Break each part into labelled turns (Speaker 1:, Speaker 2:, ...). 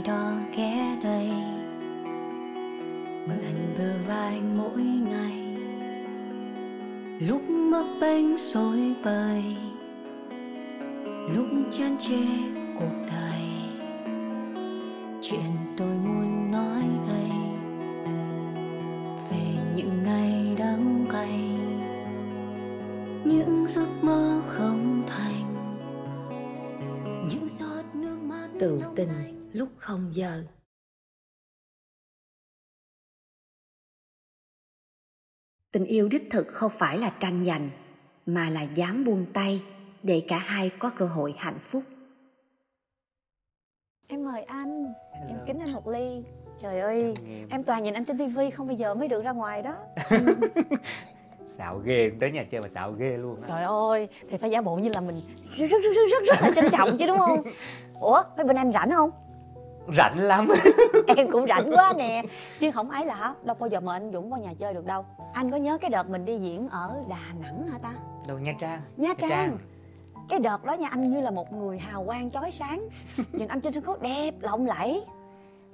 Speaker 1: ai đó ghé đây. Mượn bờ vai mỗi ngày lúc bấp bênh rối bời lúc chán chê cuộc đời. Chuyện tôi muốn nói đây về những ngày đắng cay những giấc mơ không thành những giọt nước mắt
Speaker 2: tự tình lúc không giờ. Tình yêu đích thực không phải là tranh giành mà là dám buông tay để cả hai có cơ hội hạnh phúc.
Speaker 3: Em mời anh.
Speaker 4: Hello.
Speaker 3: em kính anh một ly. Trời ơi
Speaker 4: em.
Speaker 3: em toàn nhìn anh trên tivi không bây giờ mới được ra ngoài đó.
Speaker 4: Xạo ghê tới nhà chơi mà xạo ghê luôn á.
Speaker 3: Trời ơi thì phải giả bộ như là mình rất rất rất rất, rất là trân trọng chứ đúng không? Ủa mấy bên anh rảnh không
Speaker 4: rảnh lắm.
Speaker 3: Em cũng rảnh quá nè. Chứ không ấy là hả đâu bao giờ mời anh dũng qua nhà chơi được đâu. Anh có nhớ cái đợt mình đi diễn ở đà nẵng hả ta?
Speaker 4: Đâu nha trang.
Speaker 3: Nha trang. Cái đợt đó nha anh như là một người hào quang chói sáng. Nhìn anh trên sân khấu đẹp lộng lẫy.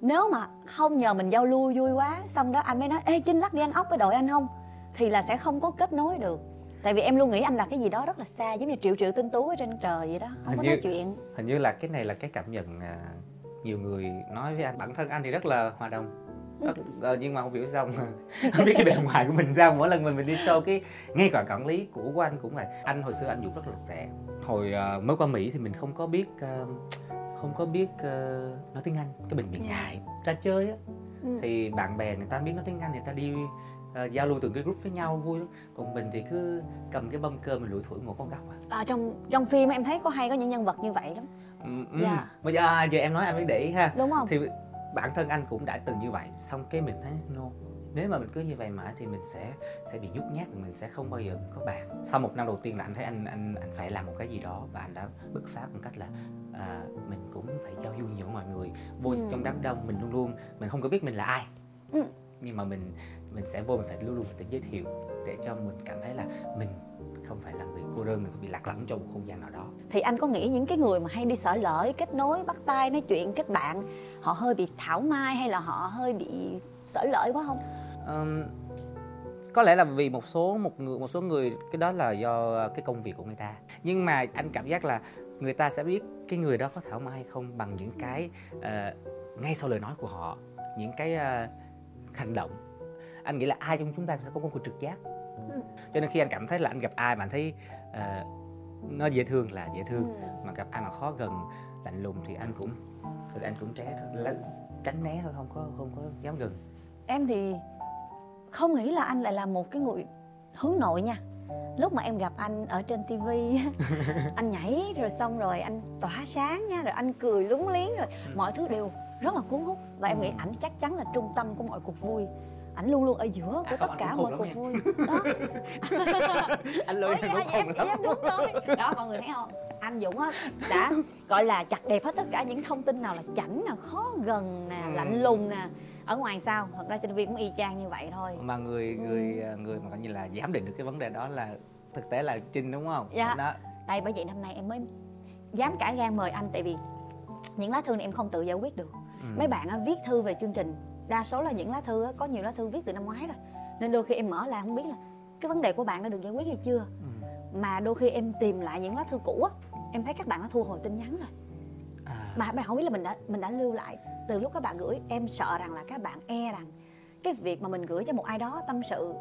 Speaker 3: Nếu mà không nhờ mình giao lưu vui quá xong đó anh mới nói ê trinh lắc đi ăn ốc với đội anh không? Thì là sẽ không có kết nối được. Tại vì em luôn nghĩ anh là cái gì đó rất là xa giống như triệu triệu tinh tú ở trên trời vậy đó không
Speaker 4: Hình
Speaker 3: có
Speaker 4: như-
Speaker 3: nói chuyện.
Speaker 4: hình như là cái này là cái cảm nhận à, nhiều người nói với anh bản thân anh thì rất là hòa đồng. Ờ, nhưng mà không hiểu sao mà không biết cái bề ngoài của mình sao. Mỗi lần mình mình đi show cái ngay cả quản lý cũ của anh cũng vậy. Anh hồi xưa anh dũng rất là rè hồi à, mới qua mỹ thì mình không có biết à, không có biết à, nói tiếng anh cái mình bị ngại ra chơi á.
Speaker 3: Ừ.
Speaker 4: thì bạn bè người ta biết nói tiếng anh người ta đi à, giao lưu từng cái group với nhau vui lắm. Còn mình thì cứ cầm cái bông cơm mình lủi thủi ngồi con góc à.
Speaker 3: À, trong trong phim em thấy có hay có những nhân vật như vậy lắm
Speaker 4: ừ, ừ.
Speaker 3: Dạ.
Speaker 4: bây giờ à, giờ em nói anh mới để ý ha
Speaker 3: đúng không
Speaker 4: thì bản thân anh cũng đã từng như vậy xong cái mình thấy no nếu mà mình cứ như vậy mãi thì mình sẽ sẽ bị nhút nhát mình sẽ không bao giờ có bạn sau một năm đầu tiên là anh thấy anh anh anh phải làm một cái gì đó và anh đã bứt phá bằng cách là à, mình cũng phải giao du nhiều mọi người vô
Speaker 3: Ừ.
Speaker 4: trong đám đông mình luôn luôn mình không có biết mình là ai
Speaker 3: Ừ.
Speaker 4: nhưng mà mình mình sẽ vô mình phải luôn luôn tự giới thiệu để cho mình cảm thấy là mình không phải là người cô đơn mình bị lạc lõng trong một không gian nào đó.
Speaker 3: Thì anh có nghĩ những cái người mà hay đi sở lởi kết nối bắt tay nói chuyện kết bạn họ hơi bị thảo mai hay là họ hơi bị sở lởi quá không?
Speaker 4: Ừm, có lẽ là vì một số một người một số người cái đó là do cái công việc của người ta. Nhưng mà anh cảm giác là người ta sẽ biết cái người đó có thảo mai hay không bằng những cái ờ, ngay sau lời nói của họ những cái ờ, hành động. Anh nghĩ là ai trong chúng ta sẽ có một cái trực giác
Speaker 3: Ừ.
Speaker 4: cho nên khi anh cảm thấy là anh gặp ai mà anh thấy ờ, nó dễ thương là dễ thương
Speaker 3: Ừ.
Speaker 4: mà gặp ai mà khó gần lạnh lùng thì anh cũng thì anh cũng tránh tránh né thôi không có không có dám gần
Speaker 3: em thì không nghĩ là anh lại là một cái người hướng nội nha lúc mà em gặp anh ở trên tivi anh nhảy rồi xong rồi anh tỏa sáng nha rồi anh cười lúng liếng rồi
Speaker 4: Ừ.
Speaker 3: mọi thứ đều rất là cuốn hút và em nghĩ ảnh chắc chắn là trung tâm của mọi cuộc vui ảnh luôn luôn ở giữa của
Speaker 4: À,
Speaker 3: tất cả mọi
Speaker 4: cũng
Speaker 3: cuộc vui. đó.
Speaker 4: Anh
Speaker 3: Ôi,
Speaker 4: lôi
Speaker 3: dạ,
Speaker 4: anh
Speaker 3: dạ, em,
Speaker 4: khùng lắm
Speaker 3: đúng rồi. Đó mọi người thấy không? Anh dũng á đã gọi là chặt đẹp hết tất cả những thông tin nào là chảnh nè khó gần nè
Speaker 4: Ừ.
Speaker 3: lạnh lùng nè. Ở ngoài sao? Thật ra trên TV cũng y chang như vậy thôi.
Speaker 4: Mà người người người mà coi như là giám định được cái vấn đề đó là thực tế là trinh đúng không?
Speaker 3: Dạ.
Speaker 4: đó.
Speaker 3: Đây bởi vậy năm nay em mới dám cả gan mời anh tại vì những lá thư này em không tự giải quyết được.
Speaker 4: Ừ.
Speaker 3: mấy bạn á, viết thư về chương trình đa số là những lá thư có nhiều lá thư viết từ năm ngoái rồi. Nên đôi khi em mở là không biết là cái vấn đề của bạn đã được giải quyết hay chưa.
Speaker 4: Ừ.
Speaker 3: mà đôi khi em tìm lại những lá thư cũ á em thấy các bạn đã thu hồi tin nhắn rồi.
Speaker 4: À,
Speaker 3: mà bạn không biết là mình đã mình đã lưu lại từ lúc các bạn gửi. Em sợ rằng là các bạn e rằng cái việc mà mình gửi cho một ai đó tâm sự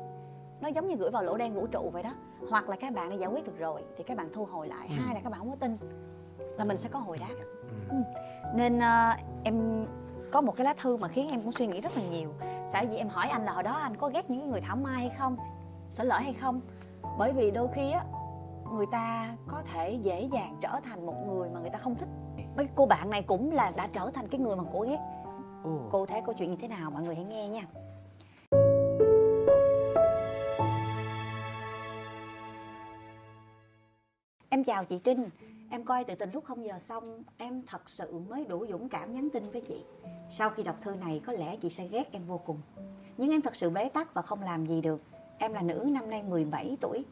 Speaker 3: nó giống như gửi vào lỗ đen vũ trụ vậy đó. Hoặc là các bạn đã giải quyết được rồi thì các bạn thu hồi lại.
Speaker 4: Ừ.
Speaker 3: hai là các bạn không có tin là mình sẽ có hồi đáp.
Speaker 4: Ừ.
Speaker 3: nên ờ, em có một cái lá thư mà khiến em cũng suy nghĩ rất là nhiều. Sở dĩ em hỏi anh là hồi đó anh có ghét những cái người thảo mai hay không? Sở lỡ hay không? Bởi vì đôi khi á người ta có thể dễ dàng trở thành một người mà người ta không thích. Mấy cô bạn này cũng là đã trở thành cái người mà cô ghét.
Speaker 4: Ồ.
Speaker 3: cụ thể câu chuyện như thế nào? Mọi người hãy nghe nha. Em chào chị trinh em coi tự tình lúc không giờ xong, em thật sự mới đủ dũng cảm nhắn tin với chị. Sau khi đọc thư này, có lẽ chị sẽ ghét em vô cùng. Nhưng em thật sự bế tắc và không làm gì được. Em là nữ năm nay 17 tuổi.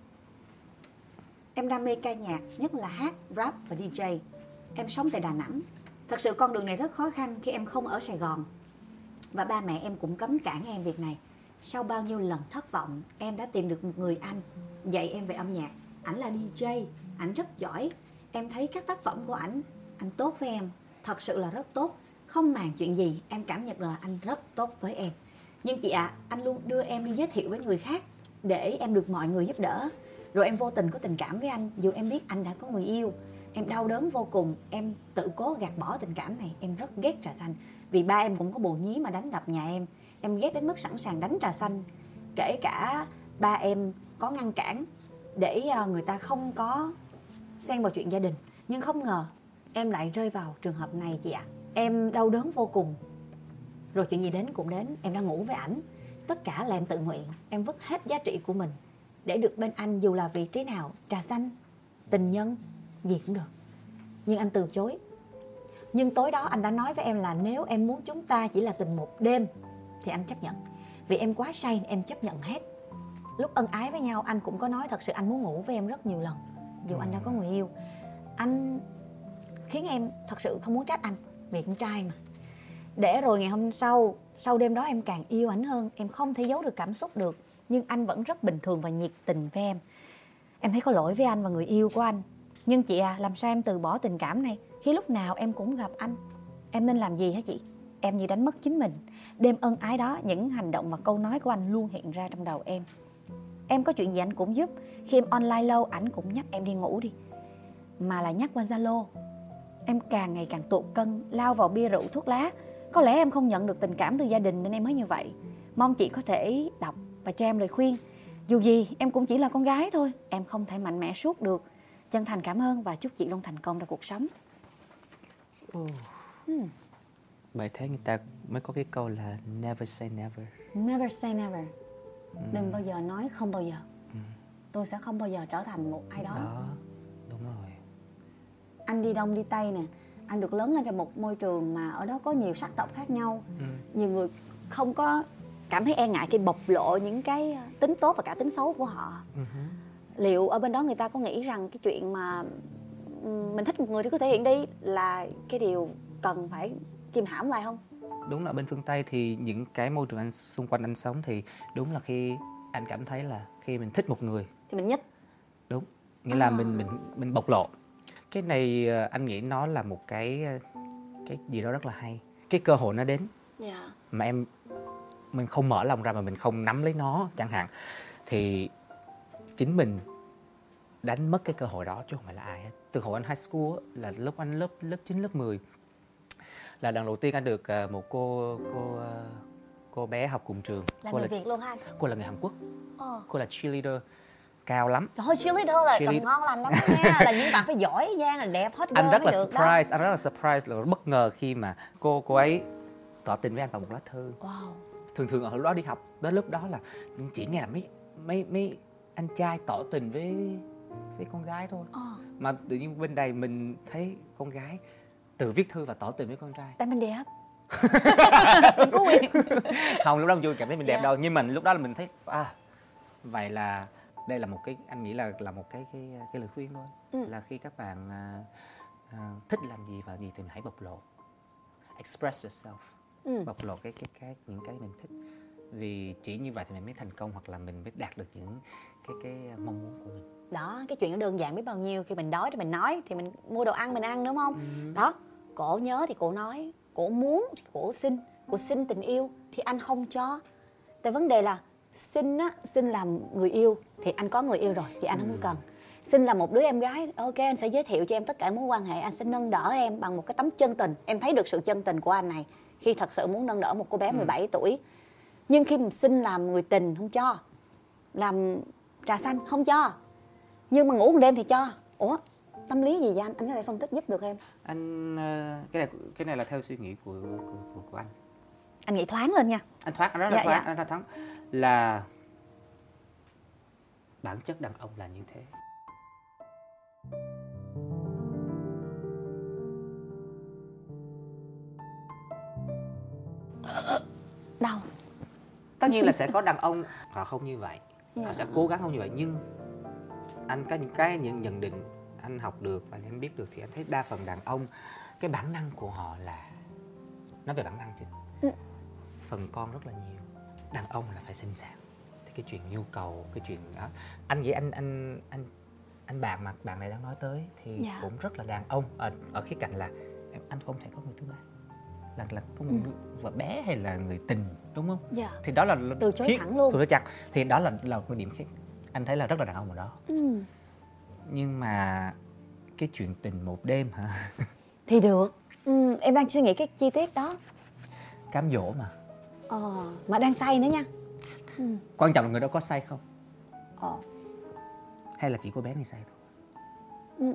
Speaker 3: Em đam mê ca nhạc, nhất là hát, rap và dj em sống tại đà nẵng. Thật sự con đường này rất khó khăn khi em không ở sài gòn. Và ba mẹ em cũng cấm cản em việc này. Sau bao nhiêu lần thất vọng, em đã tìm được một người anh, dạy em về âm nhạc. Ảnh là dj ảnh rất giỏi em thấy các tác phẩm của ảnh anh tốt với em. Thật sự là rất tốt. Không màng chuyện gì, em cảm nhận là anh rất tốt với em. Nhưng chị ạ, anh luôn đưa em đi giới thiệu với người khác để em được mọi người giúp đỡ. Rồi em vô tình có tình cảm với anh, dù em biết anh đã có người yêu. Em đau đớn vô cùng, em tự cố gạt bỏ tình cảm này. Em rất ghét trà xanh. Vì ba em cũng có bồ nhí mà đánh đập nhà em. Em ghét đến mức sẵn sàng đánh trà xanh. Kể cả ba em có ngăn cản để ờ, người ta không có xen vào chuyện gia đình. Nhưng không ngờ em lại rơi vào trường hợp này chị ạ. Em đau đớn vô cùng. Rồi chuyện gì đến cũng đến, em đang ngủ với ảnh. Tất cả là em tự nguyện, em vứt hết giá trị của mình để được bên anh dù là vị trí nào, trà xanh, tình nhân, gì cũng được. Nhưng anh từ chối. Nhưng tối đó anh đã nói với em là nếu em muốn chúng ta chỉ là tình một đêm, thì anh chấp nhận. Vì em quá say em chấp nhận hết. Lúc ân ái với nhau, anh cũng có nói thật sự anh muốn ngủ với em rất nhiều lần dù anh đã có người yêu. Anh khiến em thật sự không muốn trách anh vì con trai mà. Để rồi ngày hôm sau sau đêm đó em càng yêu ảnh hơn em không thể giấu được cảm xúc được nhưng anh vẫn rất bình thường và nhiệt tình với em. Em thấy có lỗi với anh và người yêu của anh. Nhưng chị à làm sao em từ bỏ tình cảm này? Khi lúc nào em cũng gặp anh. Em nên làm gì hả chị? Em như đánh mất chính mình. Đêm ân ái đó những hành động và câu nói của anh luôn hiện ra trong đầu em em có chuyện gì anh cũng giúp. Khi em online lâu ảnh cũng nhắc em đi ngủ đi. Mà là nhắc qua zalo. Em càng ngày càng tụt cân lao vào bia rượu thuốc lá. Có lẽ em không nhận được tình cảm từ gia đình nên em mới như vậy. Mong chị có thể đọc và cho em lời khuyên. Dù gì em cũng chỉ là con gái thôi. Em không thể mạnh mẽ suốt được. Chân thành cảm ơn và chúc chị luôn thành công trong cuộc sống.
Speaker 4: Bởi thế người ta mới có cái câu là never say never.
Speaker 3: Never say never đừng bao giờ nói không bao giờ. Tôi sẽ không bao giờ trở thành một ai đó.
Speaker 4: Đó đúng rồi.
Speaker 3: Anh đi đông đi tây nè. Anh được lớn lên trong một môi trường mà ở đó có nhiều sắc tộc khác nhau.
Speaker 4: Ừ.
Speaker 3: nhiều người không có cảm thấy e ngại khi bộc lộ những cái tính tốt và cả tính xấu của họ.
Speaker 4: Ừ
Speaker 3: liệu ở bên đó người ta có nghĩ rằng cái chuyện mà ừm, mình thích một người thì cứ thể hiện đi là cái điều cần phải kìm hãm lại không
Speaker 4: đúng là bên phương tây thì những cái môi trường anh xung quanh anh sống thì đúng là khi anh cảm thấy là khi mình thích một người.
Speaker 3: Thì mình nhất.
Speaker 4: Đúng nghĩa là
Speaker 3: À.
Speaker 4: mình mình mình bộc lộ. Cái này ờ, anh nghĩ nó là một cái ờ, cái gì đó rất là hay. Cái cơ hội nó đến.
Speaker 3: Dạ.
Speaker 4: Mà em mình không mở lòng ra mà mình không nắm lấy nó chẳng hạn. Thì chính mình đánh mất cái cơ hội đó chứ không phải là ai hết. Từ hồi anh high school là lúc anh lớp lớp 9, lớp 10 là lần đầu tiên anh được ờ, một cô cô ờ, cô bé học cùng trường
Speaker 3: là
Speaker 4: cô
Speaker 3: người
Speaker 4: là
Speaker 3: việt luôn ha anh
Speaker 4: cô là người Hàn Quốc
Speaker 3: ờ.
Speaker 4: cô là cheerleader cao lắm
Speaker 3: trời ơi cheerleader là
Speaker 4: Cheerleader.
Speaker 3: còn ngon lành lắm nha là những bạn phải giỏi giang là đẹp hết
Speaker 4: anh rất là
Speaker 3: được đó.
Speaker 4: surprise anh rất là surprise là bất ngờ khi mà cô cô ấy tỏ tình với anh bằng một lá thư
Speaker 3: wow
Speaker 4: thường thường ở lúc đó đi học đến lúc đó là chỉ nghe là mấy mấy mấy anh trai tỏ tình với với con gái thôi
Speaker 3: ờ.
Speaker 4: mà tự nhiên bên đây mình thấy con gái tự viết thư và tỏ tình với con trai.
Speaker 3: Tại mình đẹp. Mình có quyền.
Speaker 4: Không lúc đó mình chưa cảm thấy mình đẹp
Speaker 3: Dạ.
Speaker 4: đâu. Nhưng mà lúc đó là mình thấy à vậy là đây là một cái anh nghĩ là là một cái cái cái lời khuyên thôi.
Speaker 3: Ừ.
Speaker 4: là khi các bạn à, à, thích làm gì và gì thì mình hãy bộc lộ. Express yourself.
Speaker 3: Ừ.
Speaker 4: bộc lộ cái cái cái những cái mình thích. Vì chỉ như vậy thì mình mới thành công hoặc là mình mới đạt được những cái cái mong muốn của mình
Speaker 3: đó cái chuyện nó đơn giản biết bao nhiêu. Khi mình đói thì mình nói thì mình mua đồ ăn mình ăn đúng không? Đó cổ nhớ thì cổ nói cổ muốn thì cổ xin. Cổ xin tình yêu thì anh không cho. Tại vấn đề là xin á xin làm người yêu thì anh có người yêu rồi thì anh không có cần. Xin là một đứa em gái ok anh sẽ giới thiệu cho em tất cả mối quan hệ anh sẽ nâng đỡ em bằng một cái tấm chân tình. Em thấy được sự chân tình của anh này khi thật sự muốn nâng đỡ một cô bé 17 tuổi. Nhưng khi mình xin làm người tình không cho. Làm trà xanh không cho nhưng mà ngủ một đêm thì cho. Ủa tâm lý gì vậy anh? Anh có thể phân tích giúp được em?
Speaker 4: Anh ờ, cái này cái này là theo suy nghĩ của của, của, anh.
Speaker 3: Anh nghĩ thoáng lên nha.
Speaker 4: Anh thoát anh rất là
Speaker 3: Dạ,
Speaker 4: thoát
Speaker 3: dạ.
Speaker 4: anh rất thoáng. Là bản chất đàn ông là như thế.
Speaker 3: Đau.
Speaker 4: Tất nhiên là sẽ có đàn ông họ không như vậy.
Speaker 3: Dạ.
Speaker 4: họ sẽ cố gắng không như vậy. Nhưng anh có những cái những nhận định anh học được và anh biết được thì anh thấy đa phần đàn ông cái bản năng của họ là nói về bản năng chứ
Speaker 3: Ừ.
Speaker 4: phần con rất là nhiều đàn ông là phải sinh sản thì cái chuyện nhu cầu cái chuyện đó. Anh nghĩ anh anh anh anh bạn mà bạn này đang nói tới thì
Speaker 3: Dạ.
Speaker 4: cũng rất là đàn ông. Ở ở khía cạnh là anh không thể có người thứ ba. Là là có một
Speaker 3: Ừ.
Speaker 4: vợ bé hay là người tình đúng không?
Speaker 3: Dạ.
Speaker 4: Thì đó là
Speaker 3: Từ chối
Speaker 4: khía-
Speaker 3: thẳng luôn.
Speaker 4: từ chối chặt thì đó là là một điểm khác anh thấy là rất là đàn ông ở đó.
Speaker 3: Ừ.
Speaker 4: nhưng mà cái chuyện tình một đêm hả?
Speaker 3: Thì được. Ừ, em đang suy nghĩ cái chi tiết đó.
Speaker 4: Cám dỗ mà.
Speaker 3: Ờ, mà đang say nữa nha. Ừ.
Speaker 4: quan trọng là người đó có say không?
Speaker 3: Ờ.
Speaker 4: hay là chỉ có bé này say thôi?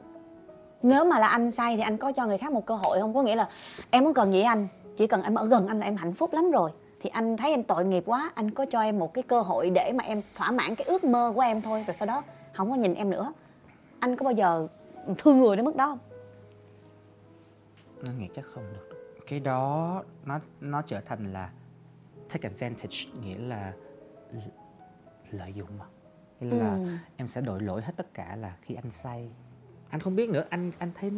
Speaker 3: Nếu mà là anh say thì anh có cho người khác một cơ hội không? Có nghĩa là em không cần gì anh. Chỉ cần em ở gần anh là em hạnh phúc lắm rồi thì anh thấy em tội nghiệp quá anh có cho em một cái cơ hội để mà em thỏa mãn cái ước mơ của em thôi rồi sau đó không có nhìn em nữa. Anh có bao giờ thương người đến mức đó không?
Speaker 4: Anh nghĩ chắc không được. Cái đó nó nó trở thành là take advantage nghĩa là lợi dụng mà. Nghĩa là
Speaker 3: Ừ.
Speaker 4: em sẽ đổi lỗi hết tất cả là khi anh say. Anh không biết nữa anh anh thấy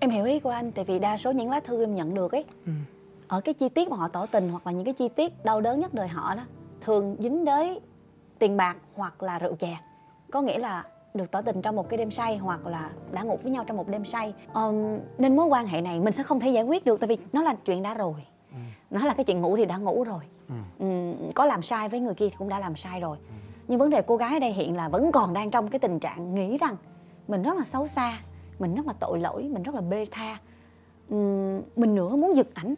Speaker 3: em hiểu ý của anh tại vì đa số những lá thư em nhận được ấy
Speaker 4: Ừ.
Speaker 3: ở cái chi tiết mà họ tỏ tình hoặc là những cái chi tiết đau đớn nhất đời họ đó thường dính tới tiền bạc hoặc là rượu chè. Có nghĩa là được tỏ tình trong một cái đêm say hoặc là đã ngủ với nhau trong một đêm say. Ờm, nên mối quan hệ này mình sẽ không thể giải quyết được tại vì nó là chuyện đã rồi. Nó là cái chuyện ngủ thì đã ngủ rồi.
Speaker 4: Ừ.
Speaker 3: Ừm, có làm sai với người kia thì cũng đã làm sai rồi. Nhưng vấn đề cô gái ở đây hiện là vẫn còn đang trong cái tình trạng nghĩ rằng mình rất là xấu xa mình rất là tội lỗi mình rất là bê tha. Ừm, mình nửa muốn giật ảnh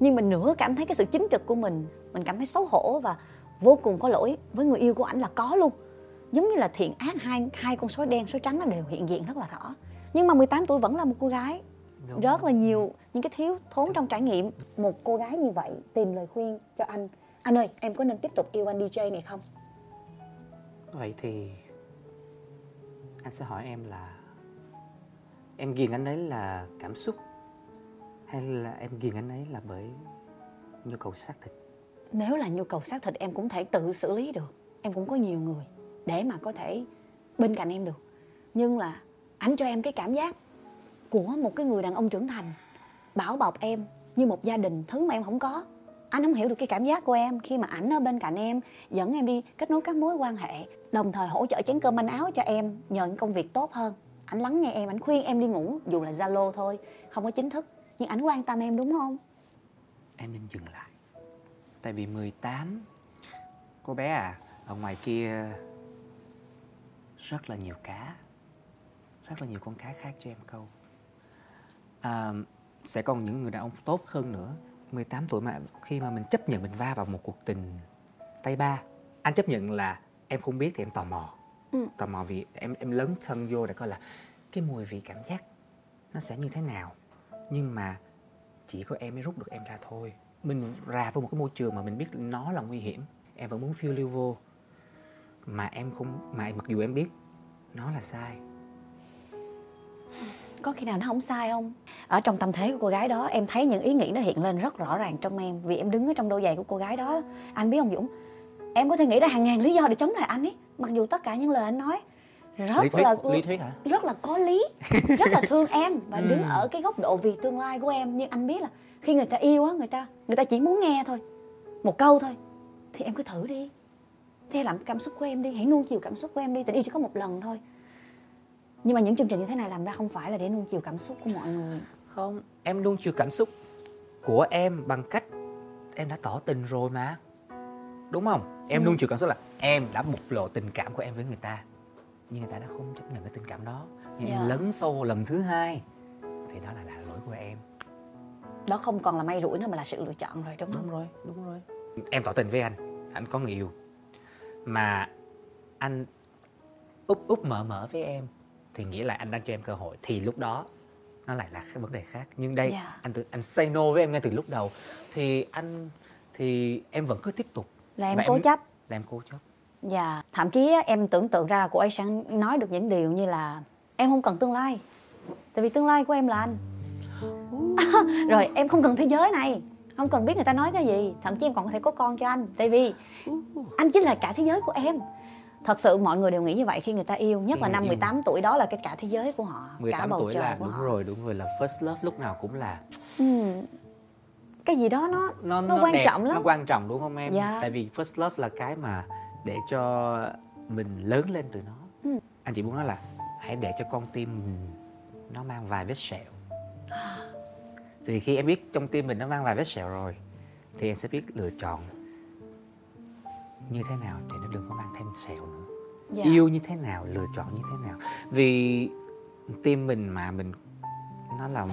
Speaker 3: nhưng mình nửa cảm thấy cái sự chính trực của mình mình cảm thấy xấu hổ và vô cùng có lỗi với người yêu của ảnh là có luôn. Giống như là thiện ác hai hai con sói đen sói trắng nó đều hiện diện rất là rõ. Nhưng mà 18 tuổi vẫn là một cô gái.
Speaker 4: Đúng.
Speaker 3: rất là nhiều những cái thiếu thốn trong trải nghiệm. Một cô gái như vậy tìm lời khuyên cho anh. Anh ơi em có nên tiếp tục yêu anh DJ này không?
Speaker 4: Vậy thì anh sẽ hỏi em là em ghiền anh ấy là cảm xúc hay là em ghiền anh ấy là bởi nhu cầu xác thịt?
Speaker 3: Nếu là nhu cầu xác thịt, em cũng thể tự xử lý được. Em cũng có nhiều người để mà có thể bên cạnh em được. Nhưng là anh cho em cái cảm giác của một cái người đàn ông trưởng thành, bảo bọc em như một gia đình, thứ mà em không có. Anh không hiểu được cái cảm giác của em khi mà ảnh ở bên cạnh em, dẫn em đi kết nối các mối quan hệ, đồng thời hỗ trợ chén cơm manh áo cho em nhờ những công việc tốt hơn. Ảnh lắng nghe em, ảnh khuyên em đi ngủ, dù là zalo thôi, không có chính thức nhưng ảnh quan tâm em đúng không?
Speaker 4: Em nên dừng lại. Tại vì 18 cô bé à ở ngoài kia rất là nhiều cá. Rất là nhiều con cá khác cho em câu. À, sẽ còn những người đàn ông tốt hơn nữa. 18 tuổi mà khi mà mình chấp nhận mình va vào một cuộc tình tay ba anh chấp nhận là em không biết thì em tò mò.
Speaker 3: Ừ.
Speaker 4: tò mò vì em em lấn thân vô để coi là cái mùi vị cảm giác nó sẽ như thế nào nhưng mà chỉ có em mới rút được em ra thôi. Mình ra vào một cái môi trường mà mình biết nó là nguy hiểm. Em vẫn muốn phiêu lưu vô. Mà em không, mà mặc dù em biết nó là sai.
Speaker 3: Có khi nào nó không sai không? Ở trong tâm thế của cô gái đó, em thấy những ý nghĩ nó hiện lên rất rõ ràng trong em. Vì em đứng ở trong đôi giày của cô gái đó. Anh biết không dũng? Em có thể nghĩ ra hàng ngàn lý do để chống lại anh ấy. Mặc dù tất cả những lời anh nói rất
Speaker 4: lý thuyết
Speaker 3: là
Speaker 4: lý thuyết hả?
Speaker 3: rất là có lý rất là thương em và đứng
Speaker 4: Ừ.
Speaker 3: ở cái góc độ vì tương lai của em. Nhưng anh biết là khi người ta yêu á người ta người ta chỉ muốn nghe thôi một câu thôi thì em cứ thử đi. Theo làm cảm xúc của em đi hãy nuông chiều cảm xúc của em đi. Tình yêu chỉ có một lần thôi. Nhưng mà những chương trình như thế này làm ra không phải là để nuông chiều cảm xúc của mọi người.
Speaker 4: Không em luôn chịu cảm xúc của em bằng cách em đã tỏ tình rồi mà. Đúng không? Em
Speaker 3: Ừ.
Speaker 4: luôn chịu cảm xúc là em đã bộc lộ tình cảm của em với người ta nhưng người ta đã không chấp nhận cái tình cảm đó. Nhưng
Speaker 3: Dạ.
Speaker 4: em lấn sâu lần thứ hai. Thì đó là, là lỗi của em.
Speaker 3: Đó không còn là may rủi nữa mà là sự lựa chọn rồi đúng không?
Speaker 4: Đúng rồi đúng rồi. Em tỏ tình với anh. Anh có người yêu. Mà anh úp úp mở mở với em thì nghĩa là anh đang cho em cơ hội. Thì lúc đó nó lại là cái vấn đề khác. Nhưng đây
Speaker 3: Dạ.
Speaker 4: anh từ anh say no với em ngay từ lúc đầu. Thì anh thì em vẫn cứ tiếp tục.
Speaker 3: Là em
Speaker 4: Và
Speaker 3: cố chấp.
Speaker 4: Là em cố chấp
Speaker 3: Và thậm chí á, em tưởng tượng ra là cô ấy sẽ nói được những điều như là em không cần tương lai tại vì tương lai của em là anh. Rồi em không cần thế giới này không cần biết người ta nói cái gì thậm chí em còn có thể có con cho anh. Tại vì anh chính là cả thế giới của em. Thật sự mọi người đều nghĩ như vậy khi người ta yêu nhất là năm
Speaker 4: yêu.
Speaker 3: 18 tuổi đó là cái cả thế giới của họ cả
Speaker 4: 18
Speaker 3: bầu
Speaker 4: tuổi
Speaker 3: trời
Speaker 4: là
Speaker 3: của
Speaker 4: đúng
Speaker 3: họ.
Speaker 4: rồi đúng rồi là first love lúc nào cũng là.
Speaker 3: Ừ. cái gì đó nó
Speaker 4: nó
Speaker 3: Nó quan
Speaker 4: đẹp,
Speaker 3: trọng lắm.
Speaker 4: nó quan trọng đúng không em?
Speaker 3: Dạ.
Speaker 4: tại vì first love là cái mà để cho mình lớn lên từ nó.
Speaker 3: Ừ.
Speaker 4: anh chỉ muốn nói là hãy để cho con tim mình nó mang vài vết sẹo. Thì khi em biết trong tim mình nó mang vài vết sẹo rồi thì em sẽ biết lựa chọn như thế nào để nó đừng có mang thêm sẹo nữa.
Speaker 3: Dạ.
Speaker 4: yêu như thế nào lựa chọn như thế nào. Vì tim mình mà mình nó là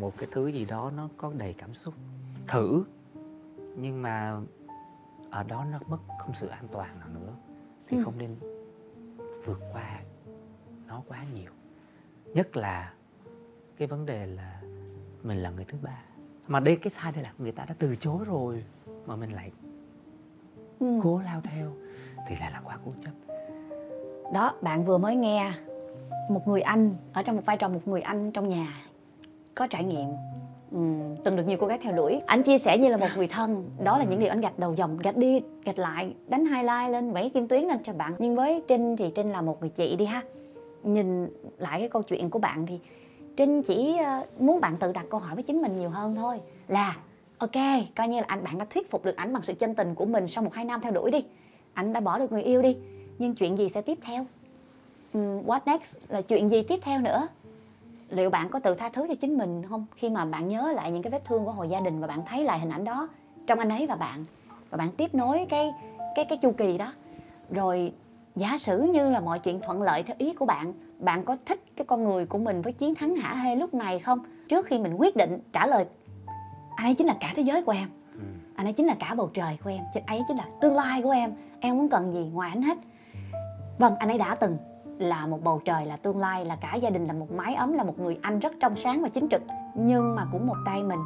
Speaker 4: một cái thứ gì đó nó có đầy cảm xúc. Thử nhưng mà ở đó nó mất không sự an toàn nào nữa. Thì
Speaker 3: Ừ.
Speaker 4: không nên vượt qua nó quá nhiều. Nhất là cái vấn đề là mình là người thứ ba. Mà đây cái sai đây là người ta đã từ chối rồi mà mình lại
Speaker 3: Ừ.
Speaker 4: cố lao theo thì lại là quá cố chấp.
Speaker 3: Đó bạn vừa mới nghe một người anh ở trong một vai trò một người anh trong nhà có trải nghiệm ừm, từng được nhiều cô gái theo đuổi. Anh chia sẻ như là một người thân. Đó là những điều anh gạch đầu dòng gạch đi gạch lại đánh highlight lên vẽ kim tuyến lên cho bạn. Nhưng với trinh thì trinh là một người chị đi ha. Nhìn lại cái câu chuyện của bạn thì trinh chỉ ờ, muốn bạn tự đặt câu hỏi với chính mình nhiều hơn thôi. Là ok coi như là anh bạn đã thuyết phục được ảnh bằng sự chân tình của mình sau một hai năm theo đuổi đi. Anh đã bỏ được người yêu đi nhưng chuyện gì sẽ tiếp theo? Ừm, what next? Là chuyện gì tiếp theo nữa liệu bạn có tự tha thứ cho chính mình không? Khi mà bạn nhớ lại những cái vết thương của hồi gia đình và bạn thấy lại hình ảnh đó trong anh ấy và bạn và bạn tiếp nối cái cái cái chu kỳ đó. Rồi giả sử như là mọi chuyện thuận lợi theo ý của bạn bạn có thích cái con người của mình với chiến thắng hả hê lúc này không? Trước khi mình quyết định trả lời anh ấy chính là cả thế giới của em.
Speaker 4: Ừ.
Speaker 3: anh ấy chính là cả bầu trời của em. Chính ấy chính là tương lai của em. Em muốn cần gì ngoài anh hết. Vâng anh ấy đã từng là một bầu trời là tương lai là cả gia đình là một mái ấm là một người anh rất trong sáng và chính trực. Nhưng mà cũng một tay mình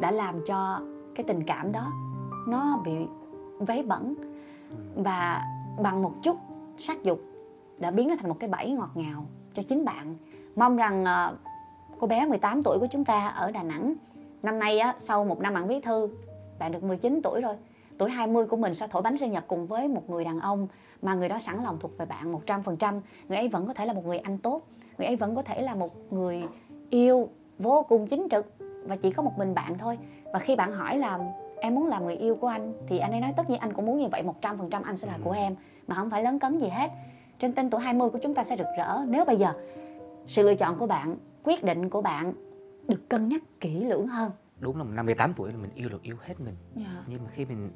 Speaker 3: đã làm cho cái tình cảm đó nó bị vấy bẩn. Và bằng một chút sắc dục đã biến nó thành một cái bẫy ngọt ngào cho chính bạn. Mong rằng ờ, cô bé 18 tuổi của chúng ta ở Đà Nẵng năm nay á sau một năm bạn viết thư bạn được 19 tuổi rồi tuổi 20 của mình sẽ thổi bánh sinh nhật cùng với một người đàn ông mà người đó sẵn lòng thuộc về bạn 100% người ấy vẫn có thể là một người anh tốt. Người ấy vẫn có thể là một người yêu vô cùng chính trực và chỉ có một mình bạn thôi. Và khi bạn hỏi là em muốn làm người yêu của anh? thì anh ấy nói tất nhiên anh cũng muốn như vậy 100% anh sẽ là của em mà không phải lớn cấn gì hết. Trên tên tuổi 20 của chúng ta sẽ rực rỡ. Nếu bây giờ sự lựa chọn của bạn quyết định của bạn được cân nhắc kỹ lưỡng hơn.
Speaker 4: Đúng là năm 18 tuổi là mình yêu được yêu hết mình. Nhưng mà khi mình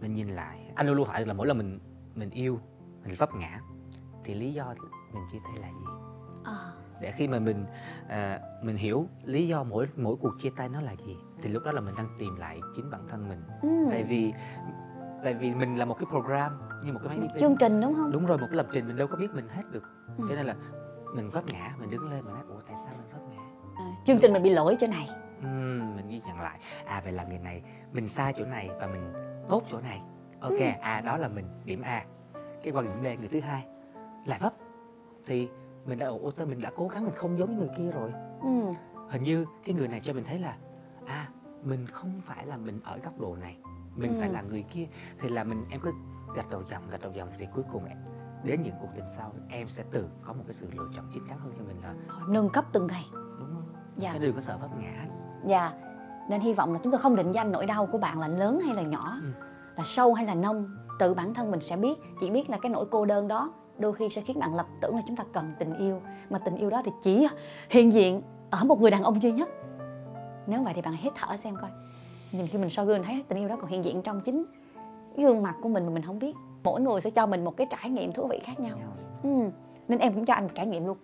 Speaker 4: mình nhìn lại anh luôn luôn hỏi là mỗi lần mình mình yêu mình vấp ngã thì lý do mình chia tay là gì?
Speaker 3: Ờ,
Speaker 4: để khi mà mình à, mình hiểu lý do mỗi mỗi cuộc chia tay nó là gì thì lúc đó là mình đang tìm lại chính bản thân mình.
Speaker 3: Ừ.
Speaker 4: tại vì tại vì mình là một cái program như một cái máy
Speaker 3: chương trình đúng không?
Speaker 4: Đúng rồi một cái lập trình mình đâu có biết mình hết được.
Speaker 3: Ừ.
Speaker 4: cho nên là mình vấp ngã mình đứng lên mình nói ủa tại sao mình vấp ngã?
Speaker 3: À, chương trình mình bị lỗi chỗ này.
Speaker 4: Ừm, mình ghi nhận lại. À vậy là người này mình sai chỗ này và mình tốt chỗ này ok
Speaker 3: Ừ.
Speaker 4: à đó là mình điểm a. Cái quan điểm b người thứ hai lại vấp. Thì mình đã ô tô mình đã cố gắng mình không giống như người kia rồi.
Speaker 3: Ừ.
Speaker 4: hình như cái người này cho mình thấy là à mình không phải là mình ở góc độ này mình
Speaker 3: Ừ.
Speaker 4: phải là người kia. Thì là mình em cứ gạch đầu dòng gạch đầu dòng thì cuối cùng em- đến những cuộc tình sau em sẽ tự có một cái sự lựa chọn chín chắn hơn cho mình là
Speaker 3: nâng cấp từng ngày.
Speaker 4: Đúng không?
Speaker 3: Dạ.
Speaker 4: Chứ đừng có sợ vấp ngã.
Speaker 3: Dạ. Nên hy vọng là chúng tôi không định danh nỗi đau của bạn là lớn hay là nhỏ.
Speaker 4: Ừ.
Speaker 3: là sâu hay là nông tự bản thân mình sẽ biết chỉ biết là cái nỗi cô đơn đó đôi khi sẽ khiến bạn lập tưởng là chúng ta cần tình yêu. Mà tình yêu đó thì chỉ hiện diện ở một người đàn ông duy nhất. Nếu vậy thì bạn hít thở xem coi. Nhìn khi mình soi gương thấy tình yêu đó còn hiện diện trong chính cái gương mặt của mình mà mình không biết. Mỗi người sẽ cho mình một cái trải nghiệm thú vị khác nhau. Ừ. nên em cũng cho anh một trải nghiệm luôn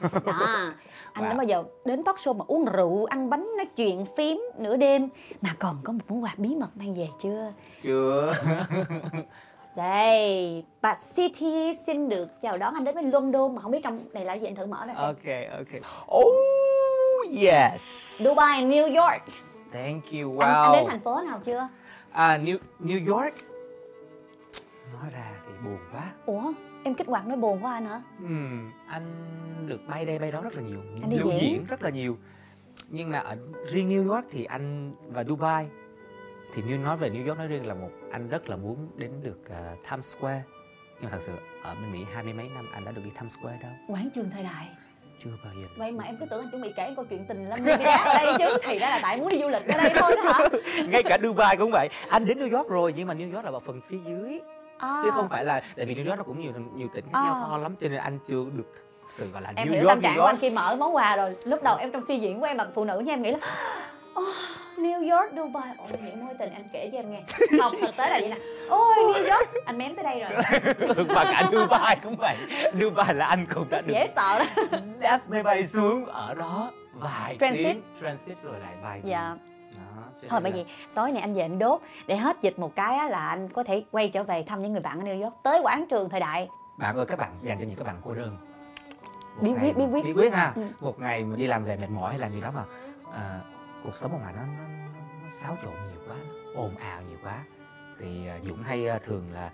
Speaker 3: đó. Anh đã
Speaker 4: Wow.
Speaker 3: bao giờ đến talk show mà uống rượu ăn bánh nói chuyện phím nửa đêm mà còn có một món quà bí mật mang về chưa?
Speaker 4: Chưa.
Speaker 3: Đây bà City xin được chào đón anh đến với London mà không biết trong này là gì anh thử mở ra xem.
Speaker 4: Ok ok. Oh yes.
Speaker 3: Dubai and New York.
Speaker 4: Thank you
Speaker 3: anh, anh đến
Speaker 4: wow.
Speaker 3: thành phố nào chưa?
Speaker 4: À New New York? Nói ra thì buồn quá.
Speaker 3: Ủa em kích hoạt nói buồn quá anh hả?
Speaker 4: Ừm, anh được bay đây bay đó rất là nhiều.
Speaker 3: Anh đi
Speaker 4: lưu
Speaker 3: diễn.
Speaker 4: diễn rất là nhiều. Nhưng mà ở riêng New York thì anh và Dubai thì như nói về New York nói riêng là một anh rất là muốn đến được à, Times Square. Nhưng mà thật sự ở bên Mỹ hai mươi mấy năm anh đã được đi Times Square đâu.
Speaker 3: Quảng trường thời đại.
Speaker 4: Chưa bao giờ
Speaker 3: vậy mà em cứ tưởng anh chuẩn bị kể câu chuyện tình lâm đá ở đây chứ. Thì ra là tại muốn đi du lịch ở đây thôi đó hả?
Speaker 4: Ngay cả Dubai cũng vậy. Anh đến New York rồi nhưng mà New York là vào phần phía dưới
Speaker 3: à,
Speaker 4: chứ không phải là tại vì New York nó cũng nhiều nhiều tỉnh khác nhau
Speaker 3: À.
Speaker 4: to lắm cho nên anh chưa được sự gọi là
Speaker 3: em
Speaker 4: New
Speaker 3: hiểu
Speaker 4: York
Speaker 3: tâm trạng của anh khi mở món quà rồi. Lúc đầu em trong suy diễn của em bằng phụ nữ nha em nghĩ là "Ồ, New York, Dubai, ôi những mối tình anh kể cho em nghe. Không, thực tế là vậy nè. Ôi, New York, anh mém tới đây rồi.
Speaker 4: Và cả Dubai cũng vậy. Dubai là anh cũng đã được
Speaker 3: Dễ sợ lắm.
Speaker 4: Đáp máy bay xuống ở đó vài
Speaker 3: Transit.
Speaker 4: tiếng. Transit rồi lại bay
Speaker 3: Dạ
Speaker 4: đó,
Speaker 3: Thôi bởi
Speaker 4: là-
Speaker 3: vì tối nay anh về anh đốt Để hết dịch một cái á, là anh có thể quay trở về thăm những người bạn ở New York Tới quán trường thời đại.
Speaker 4: Bạn ơi các bạn dành cho những các bạn cô đơn.
Speaker 3: Bí quyết, bí
Speaker 4: mà-
Speaker 3: quyết.
Speaker 4: bí quyết ha.
Speaker 3: Ừ.
Speaker 4: một ngày mà đi làm về mệt mỏi hay làm gì đó mà à, cuộc sống ở ngoài nó, nó, nó, xáo trộn nhiều quá nó ồn ào nhiều quá. Thì à, Dũng hay à, thường là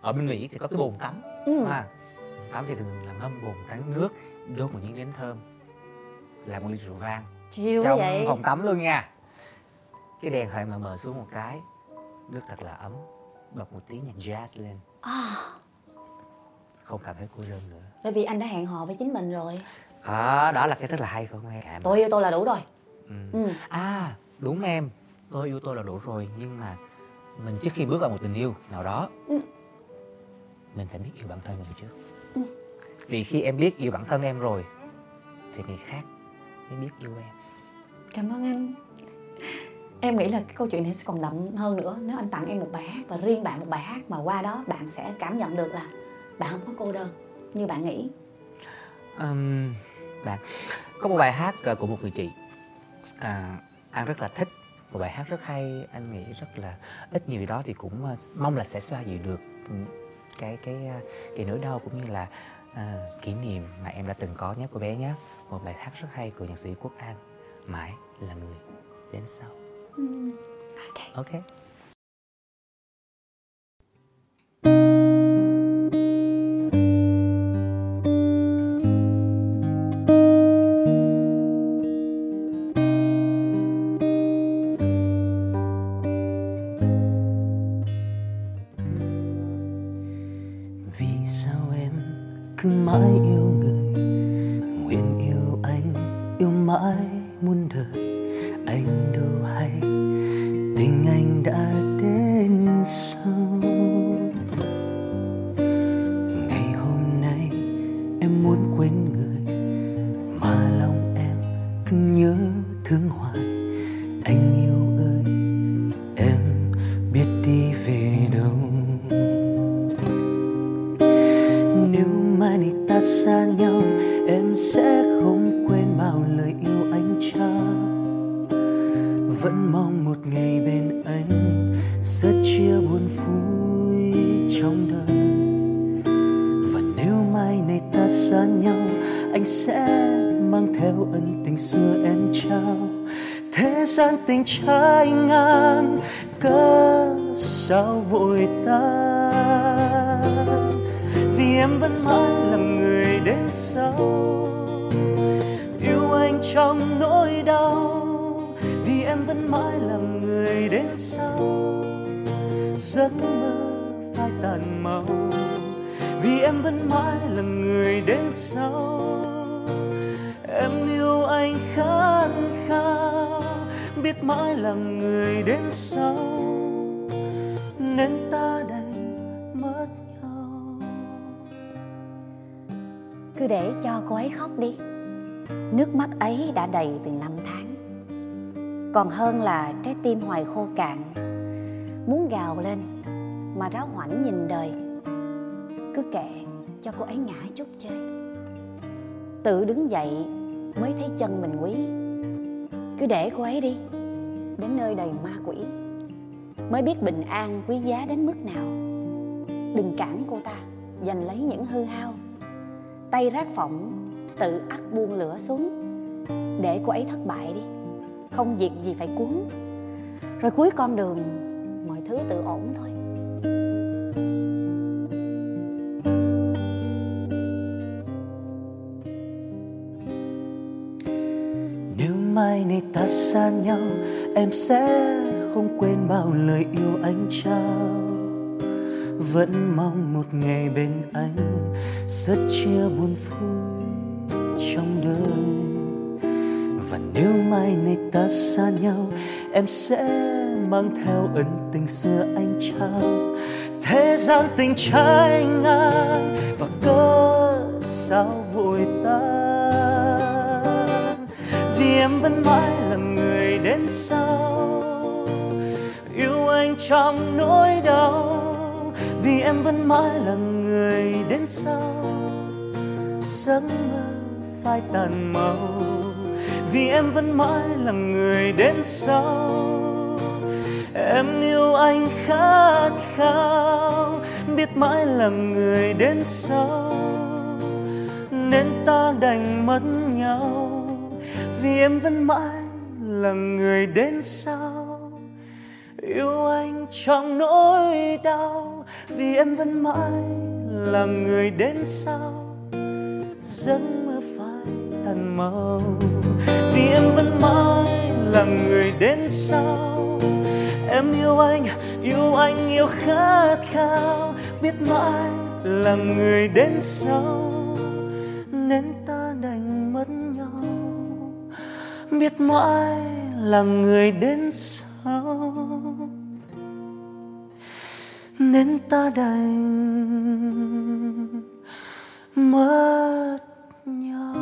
Speaker 4: ở bên Mỹ thì có cái bồn tắm
Speaker 3: ừ.
Speaker 4: ha bồn tắm thì thường là ngâm bồn tắm nước đốt một những nến thơm làm một ly rượu vang.
Speaker 3: Chiêu
Speaker 4: trong
Speaker 3: vậy.
Speaker 4: phòng tắm luôn nha cái đèn hơi mờ mờ xuống một cái nước thật là ấm bật một tiếng nhạc jazz lên.
Speaker 3: À,
Speaker 4: không cảm thấy cô đơn nữa.
Speaker 3: Tại vì anh đã hẹn hò với chính mình rồi.
Speaker 4: Đó đó là cái rất là hay phải không em?
Speaker 3: Tôi yêu tôi là đủ rồi.
Speaker 4: Ừ.
Speaker 3: ừ.
Speaker 4: à đúng em. Tôi yêu tôi là đủ rồi nhưng mà mình trước khi bước vào một tình yêu nào đó
Speaker 3: Ừ.
Speaker 4: mình phải biết yêu bản thân mình trước.
Speaker 3: Ừ.
Speaker 4: vì khi em biết yêu bản thân em rồi thì người khác mới biết yêu em.
Speaker 3: Cảm ơn anh Em nghĩ là cái câu chuyện này sẽ còn đậm hơn nữa. Nếu anh tặng em một bài hát và riêng bạn một bài hát Mà qua đó bạn sẽ cảm nhận được là Bạn không có cô đơn như bạn nghĩ.
Speaker 4: Um, bạn có một bài hát ờ, của một người chị. À, anh rất là thích. Một bài hát rất hay. Anh nghĩ rất là ít nhiều gì đó thì cũng ờ, mong là sẽ xoa dịu được cái cái ờ, cái nỗi đau cũng như là à, kỷ niệm mà em đã từng có nhé cô bé nhé. Một bài hát rất hay của nhạc sĩ Quốc An. Mãi là người đến sau.
Speaker 3: Ok
Speaker 4: ok
Speaker 5: vì em vẫn mãi là người đến sau. Yêu anh trong nỗi đau, vì em vẫn mãi là người đến sau. Giấc mơ phai tàn màu, vì em vẫn mãi là người đến sau. Em yêu anh khát khao, biết mãi là người đến sau. Nên ta
Speaker 3: Cứ để cho cô ấy khóc đi. Nước mắt ấy đã đầy từ năm tháng. Còn hơn là trái tim hoài khô cạn. Muốn gào lên, Mà ráo hoảnh nhìn đời. Cứ kệ cho cô ấy ngã chút chơi. Tự đứng dậy mới thấy chân mình quý. Cứ để cô ấy đi, Đến nơi đầy ma quỷ. Mới biết bình an quý giá đến mức nào. Đừng cản cô ta, Giành lấy những hư hao tay rác phỏng, tự ắt buông lửa xuống. Để cô ấy thất bại đi, không việc gì phải cuốn. Rồi cuối con đường, mọi thứ tự ổn thôi.
Speaker 5: Nếu mai này ta xa nhau, Em sẽ không quên bao lời yêu anh trao
Speaker 4: vẫn mong một ngày bên anh rất chia buồn vui trong đời. Và nếu mai này ta xa nhau, em sẽ mang theo ân tình xưa anh trao. Thế gian tình trái ngang và cớ sao vội tan? Vì em vẫn mãi là người đến sau, yêu anh trong nỗi đau vì em vẫn mãi là người đến sau. Giấc mơ phai tàn màu. Vì em vẫn mãi là người đến sau. Em yêu anh khát khao. Biết mãi là người đến sau. Nên ta đành mất nhau. Vì em vẫn mãi là người đến sau yêu anh trong nỗi đau, vì em vẫn mãi là người đến sau. Giấc mơ phai tàn màu, vì em vẫn mãi là người đến sau. Em yêu anh yêu anh yêu khát khao, biết mãi là người đến sau. Nên ta đành mất nhau, biết mãi là người đến sau. Nên ta đành mất nhau.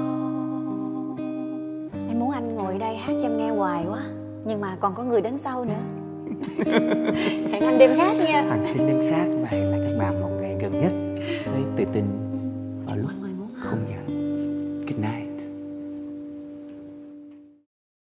Speaker 3: Em muốn anh ngồi đây hát cho em nghe hoài quá nhưng mà còn có người đến sau nữa. Hẹn anh đêm khác nha.
Speaker 6: Hành trình đêm khác và hẹn lại các bạn một ngày gần nhất. Với tự tin